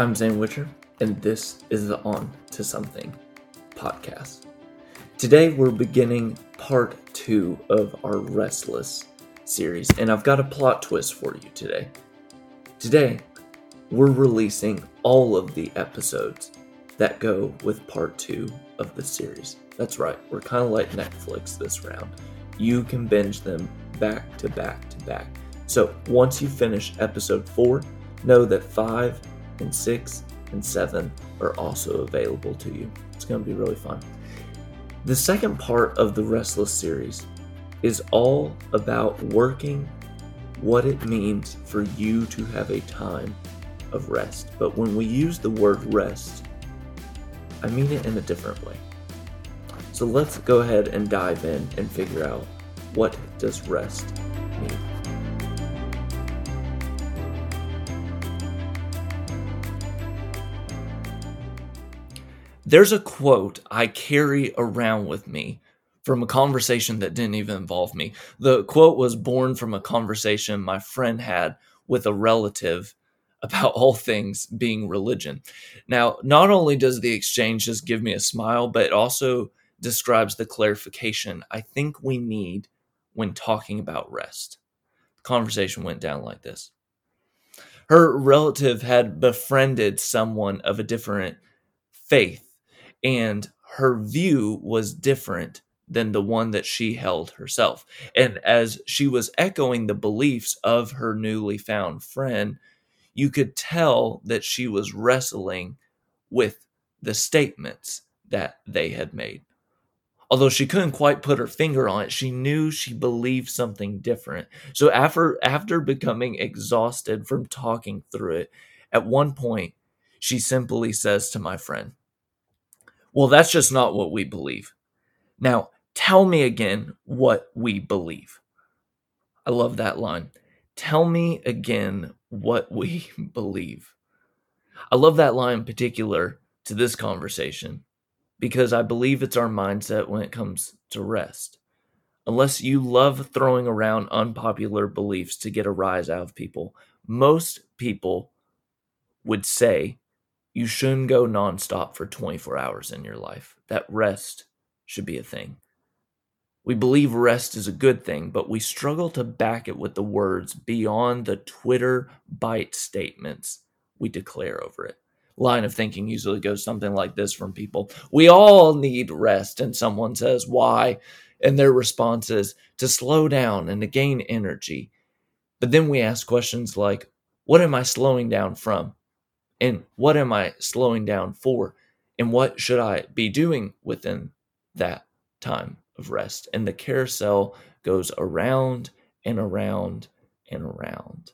I'm Zane Witcher, and this is the On to Something podcast. Today, we're beginning part two of our Restless series, and I've got a plot twist for you today. Today, we're releasing all of the episodes that go with part two of the series. That's right, we're kind of like Netflix this round. You can binge them back to back to back. So once you finish episode four, know that five and six and seven are also available to you. It's going to be really fun. The second part of the Restless series is all about working what it means for you to have a time of rest. But when we use the word rest, I mean it in a different way. So let's go ahead and dive in and figure out what does rest mean. There's a quote I carry around with me from a conversation that didn't even involve me. The quote was born from a conversation my friend had with a relative about all things being religion. Now, not only does the exchange just give me a smile, but it also describes the clarification I think we need when talking about rest. The conversation went down like this. Her relative had befriended someone of a different faith and her view was different than the one that she held herself. And as she was echoing the beliefs of her newly found friend, you could tell that she was wrestling with the statements that they had made. Although she couldn't quite put her finger on it, she knew she believed something different. So after after becoming exhausted from talking through it, at one point she simply says to my friend, well, that's just not what we believe. Now, tell me again what we believe. I love that line. Tell me again what we believe. I love that line in particular to this conversation because I believe it's our mindset when it comes to rest. Unless you love throwing around unpopular beliefs to get a rise out of people, most people would say you shouldn't go nonstop for 24 hours in your life. That rest should be a thing. We believe rest is a good thing, but we struggle to back it with the words beyond the Twitter bite statements we declare over it. Line of thinking usually goes something like this from people We all need rest. And someone says, Why? And their response is to slow down and to gain energy. But then we ask questions like, What am I slowing down from? And what am I slowing down for? And what should I be doing within that time of rest? And the carousel goes around and around and around.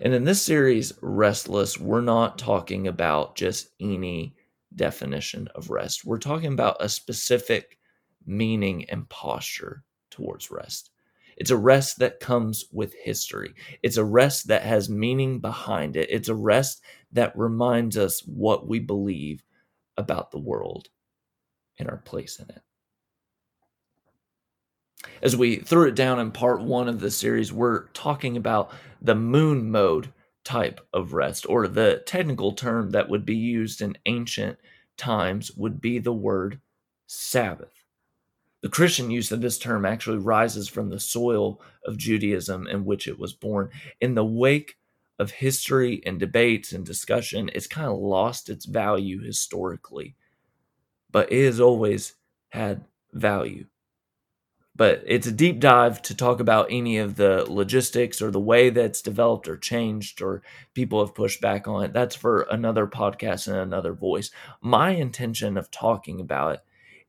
And in this series, Restless, we're not talking about just any definition of rest. We're talking about a specific meaning and posture towards rest. It's a rest that comes with history. It's a rest that has meaning behind it. It's a rest that reminds us what we believe about the world and our place in it. As we threw it down in part one of the series, we're talking about the moon mode type of rest, or the technical term that would be used in ancient times would be the word Sabbath. The Christian use of this term actually rises from the soil of Judaism in which it was born. In the wake of history and debates and discussion, it's kind of lost its value historically, but it has always had value. But it's a deep dive to talk about any of the logistics or the way that's developed or changed or people have pushed back on it. That's for another podcast and another voice. My intention of talking about it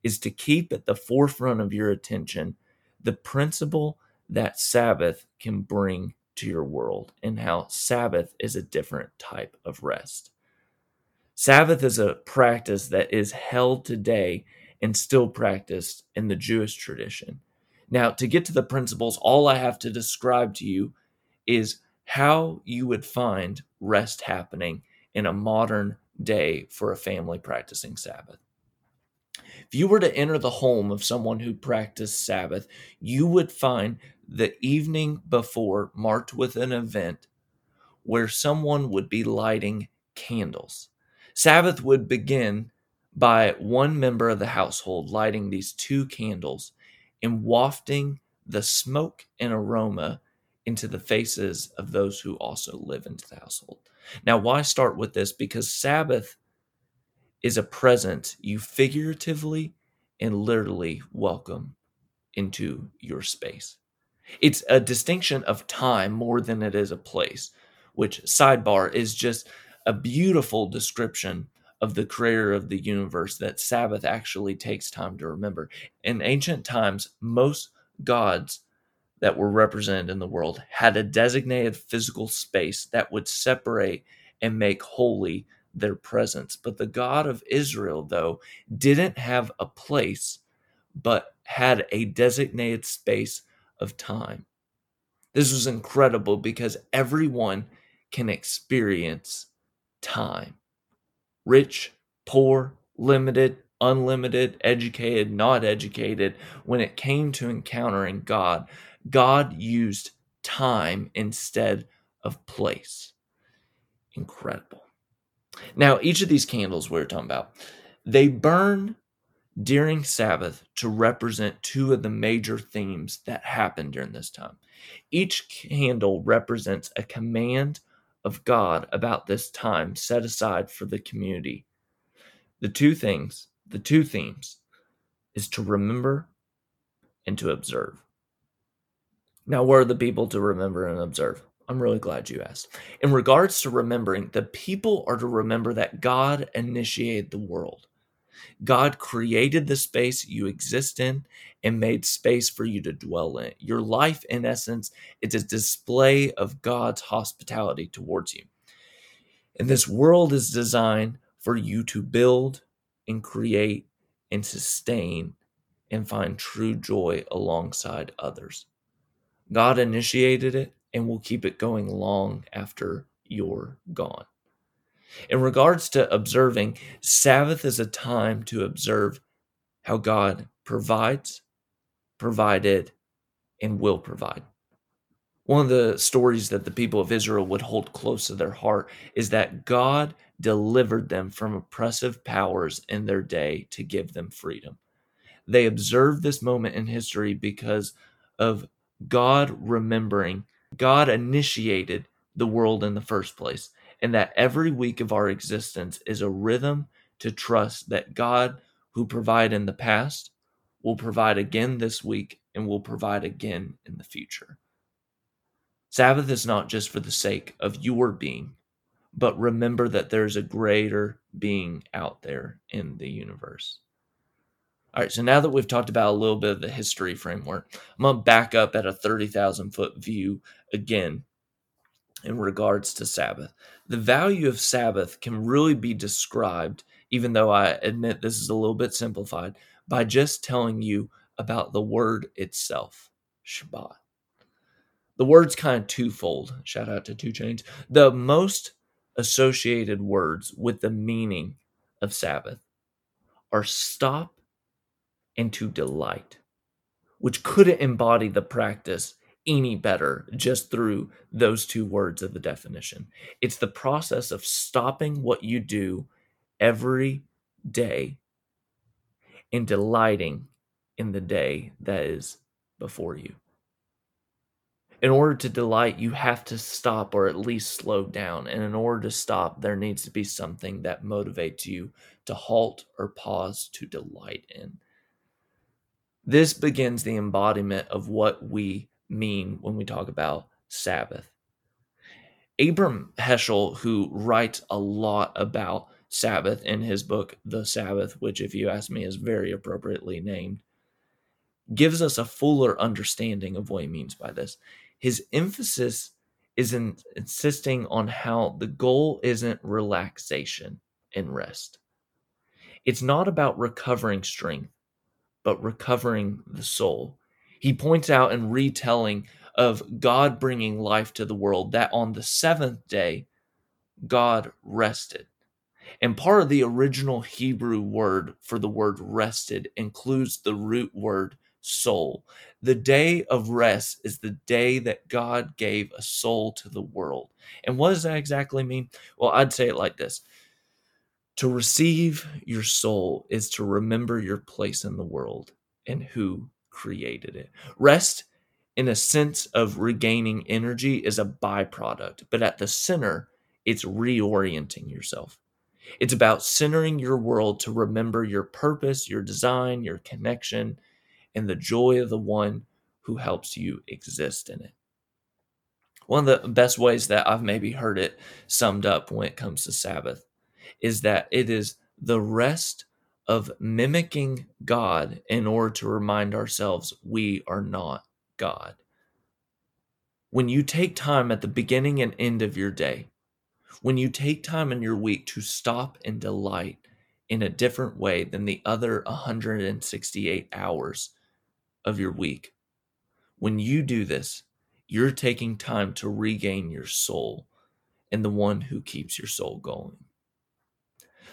is to keep at the forefront of your attention the principle that Sabbath can bring to your world and how Sabbath is a different type of rest. Sabbath is a practice that is held today and still practiced in the Jewish tradition. Now, to get to the principles, all I have to describe to you is how you would find rest happening in a modern day for a family practicing Sabbath. If you were to enter the home of someone who practiced Sabbath, you would find the evening before marked with an event where someone would be lighting candles. Sabbath would begin by one member of the household lighting these two candles and wafting the smoke and aroma into the faces of those who also live into the household. Now, why start with this? Because Sabbath is a present you figuratively and literally welcome into your space. It's a distinction of time more than it is a place, which, sidebar, is just a beautiful description of the creator of the universe that Sabbath actually takes time to remember. In ancient times, most gods that were represented in the world had a designated physical space that would separate and make holy their presence. But the God of Israel, though, didn't have a place, but had a designated space of time. This was incredible because everyone can experience time. Rich, poor, limited, unlimited, educated, not educated. When it came to encountering God, God used time instead of place. Incredible. Now, each of these candles we we're talking about, they burn during Sabbath to represent two of the major themes that happen during this time. Each candle represents a command of God about this time set aside for the community. The two things, the two themes, is to remember and to observe. Now, what are the people to remember and observe? I'm really glad you asked. In regards to remembering, the people are to remember that God initiated the world. God created the space you exist in and made space for you to dwell in. Your life, in essence, is a display of God's hospitality towards you. And this world is designed for you to build and create and sustain and find true joy alongside others. God initiated it and will keep it going long after you're gone. In regards to observing, Sabbath is a time to observe how God provides, provided, and will provide. One of the stories that the people of Israel would hold close to their heart is that God delivered them from oppressive powers in their day to give them freedom. They observed this moment in history because of God remembering, God initiated the world in the first place and that every week of our existence is a rhythm to trust that God, who provided in the past, will provide again this week and will provide again in the future. Sabbath is not just for the sake of your being, but remember that there's a greater being out there in the universe. All right, so now that we've talked about a little bit of the history framework, I'm going to back up at a 30,000 foot view again in regards to Sabbath. The value of Sabbath can really be described, even though I admit this is a little bit simplified, by just telling you about the word itself, Shabbat. The word's kind of twofold. Shout out to 2 Chainz. The most associated words with the meaning of Sabbath are stop and to delight, which couldn't embody the practice any better just through those two words of the definition. It's the process of stopping what you do every day and delighting in the day that is before you. In order to delight, you have to stop or at least slow down. And in order to stop, there needs to be something that motivates you to halt or pause to delight in. This begins the embodiment of what we mean when we talk about Sabbath. Abram Heschel, who writes a lot about Sabbath in his book, The Sabbath, which, if you ask me, is very appropriately named, gives us a fuller understanding of what he means by this. His emphasis is in insisting on how the goal isn't relaxation and rest. It's not about recovering strength, but recovering the soul. He points out in retelling of God bringing life to the world that on the seventh day, God rested. And part of the original Hebrew word for the word rested includes the root word soul. The day of rest is the day that God gave a soul to the world. And what does that exactly mean? Well, I'd say it like this To receive your soul is to remember your place in the world and who created it. Rest, in a sense of regaining energy, is a byproduct, but at the center, it's reorienting yourself. It's about centering your world to remember your purpose, your design, your connection, and the joy of the one who helps you exist in it. One of the best ways that I've maybe heard it summed up when it comes to Sabbath is that it is the rest of mimicking God in order to remind ourselves we are not God. When you take time at the beginning and end of your day when you take time in your week to stop and delight in a different way than the other 168 hours of your week, when you do this, you're taking time to regain your soul and the one who keeps your soul going.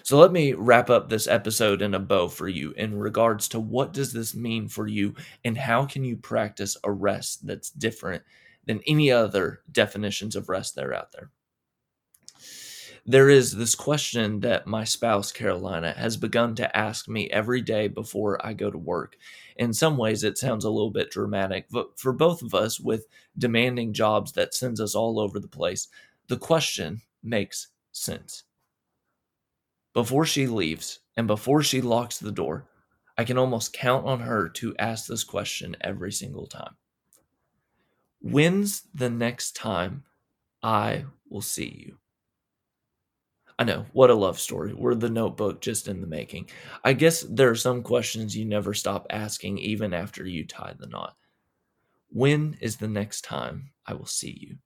So let me wrap up this episode in a bow for you in regards to what does this mean for you and how can you practice a rest that's different than any other definitions of rest that are out there there is this question that my spouse, Carolina, has begun to ask me every day before I go to work. In some ways, it sounds a little bit dramatic, but for both of us with demanding jobs that sends us all over the place, the question makes sense. Before she leaves and before she locks the door, I can almost count on her to ask this question every single time. When's the next time I will see you? I know, what a love story. We're the notebook just in the making. I guess there are some questions you never stop asking even after you tie the knot. When is the next time I will see you?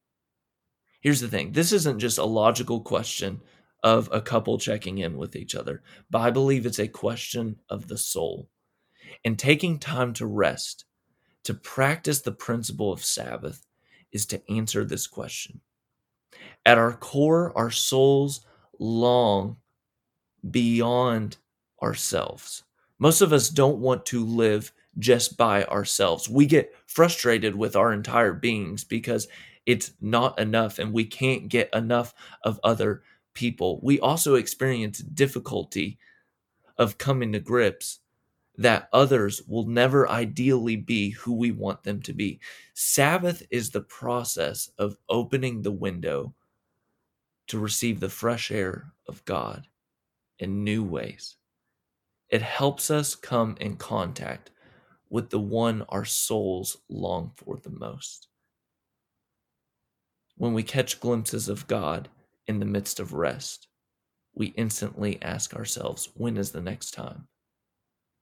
Here's the thing this isn't just a logical question of a couple checking in with each other, but I believe it's a question of the soul. And taking time to rest, to practice the principle of Sabbath, is to answer this question. At our core, our souls long beyond ourselves. Most of us don't want to live just by ourselves. We get frustrated with our entire beings because it's not enough and we can't get enough of other people. We also experience difficulty of coming to grips that others will never ideally be who we want them to be. Sabbath is the process of opening the window to receive the fresh air of God in new ways. It helps us come in contact with the one our souls long for the most. When we catch glimpses of God in the midst of rest, we instantly ask ourselves, when is the next time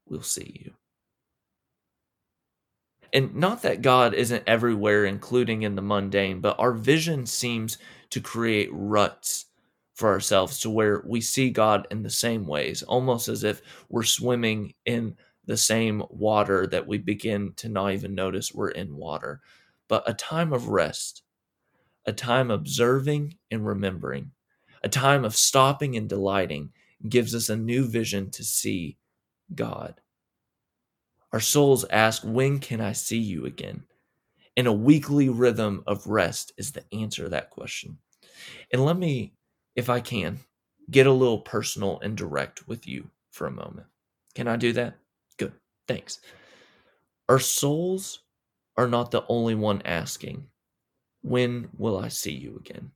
we'll see you? And not that God isn't everywhere, including in the mundane, but our vision seems to create ruts for ourselves to where we see God in the same ways, almost as if we're swimming in the same water that we begin to not even notice we're in water. But a time of rest, a time observing and remembering, a time of stopping and delighting gives us a new vision to see God. Our souls ask, When can I see you again? And a weekly rhythm of rest is the answer to that question. And let me, if I can, get a little personal and direct with you for a moment. Can I do that? Good. Thanks. Our souls are not the only one asking, When will I see you again?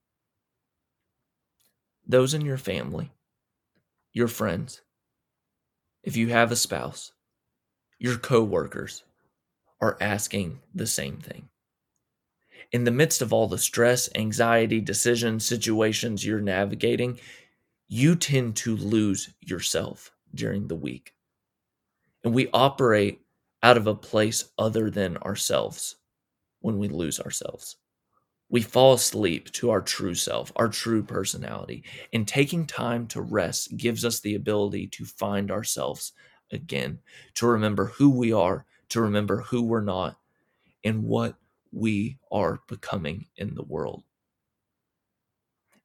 Those in your family, your friends, if you have a spouse, your coworkers are asking the same thing. In the midst of all the stress, anxiety, decisions, situations you're navigating, you tend to lose yourself during the week. And we operate out of a place other than ourselves when we lose ourselves. We fall asleep to our true self, our true personality. And taking time to rest gives us the ability to find ourselves again, to remember who we are, to remember who we're not, and what we are becoming in the world.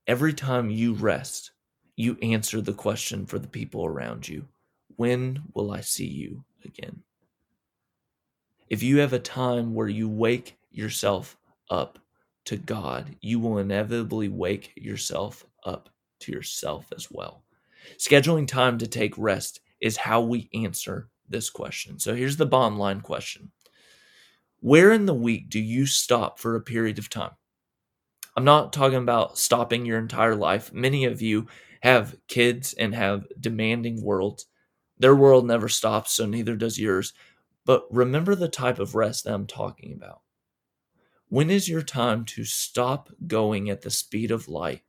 Every time you rest, you answer the question for the people around you When will I see you again? If you have a time where you wake yourself up to God, you will inevitably wake yourself up to yourself as well. Scheduling time to take rest is how we answer this question. So here's the bottom line question Where in the week do you stop for a period of time? I'm not talking about stopping your entire life. Many of you have kids and have demanding worlds. Their world never stops, so neither does yours. But remember the type of rest that I'm talking about. When is your time to stop going at the speed of light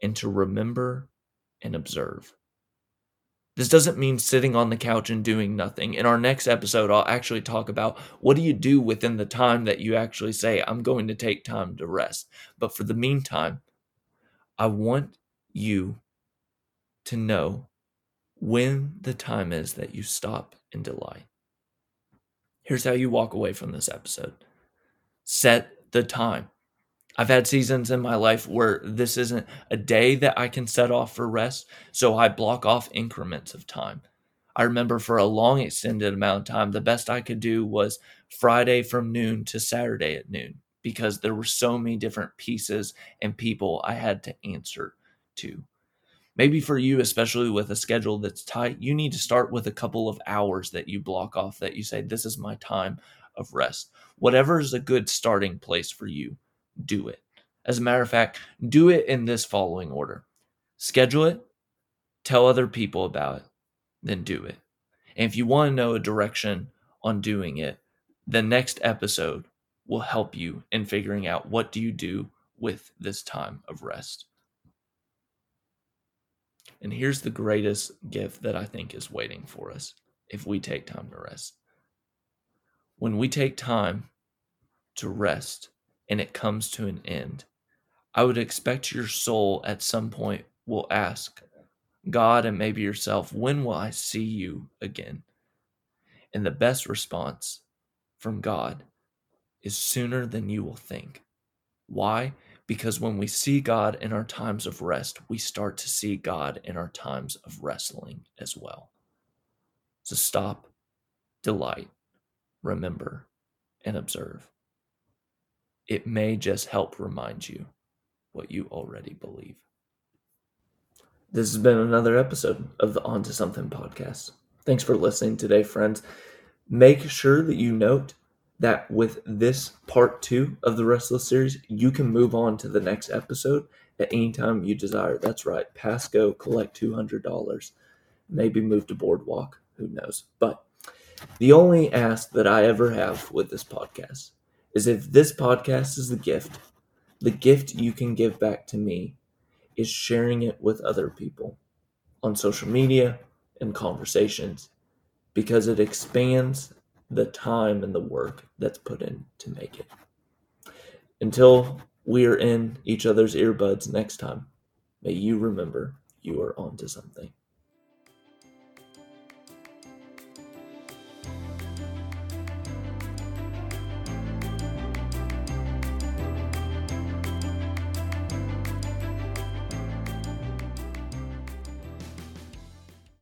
and to remember and observe? This doesn't mean sitting on the couch and doing nothing. In our next episode, I'll actually talk about what do you do within the time that you actually say, I'm going to take time to rest. But for the meantime, I want you to know when the time is that you stop and delight. Here's how you walk away from this episode set the time. I've had seasons in my life where this isn't a day that I can set off for rest, so I block off increments of time. I remember for a long extended amount of time, the best I could do was Friday from noon to Saturday at noon because there were so many different pieces and people I had to answer to. Maybe for you, especially with a schedule that's tight, you need to start with a couple of hours that you block off that you say, This is my time of rest. Whatever is a good starting place for you do it. As a matter of fact, do it in this following order schedule it, tell other people about it, then do it. And if you want to know a direction on doing it, the next episode will help you in figuring out what do you do with this time of rest. And here's the greatest gift that I think is waiting for us if we take time to rest. When we take time to rest, and it comes to an end, I would expect your soul at some point will ask God and maybe yourself, When will I see you again? And the best response from God is sooner than you will think. Why? Because when we see God in our times of rest, we start to see God in our times of wrestling as well. So stop, delight, remember, and observe it may just help remind you what you already believe. This has been another episode of the On to Something podcast. Thanks for listening today, friends. Make sure that you note that with this part two of the Restless series, you can move on to the next episode at any time you desire. That's right. Pass go, collect $200, maybe move to Boardwalk. Who knows? But the only ask that I ever have with this podcast is if this podcast is the gift, the gift you can give back to me is sharing it with other people on social media and conversations because it expands the time and the work that's put in to make it. Until we are in each other's earbuds next time, may you remember you are onto something.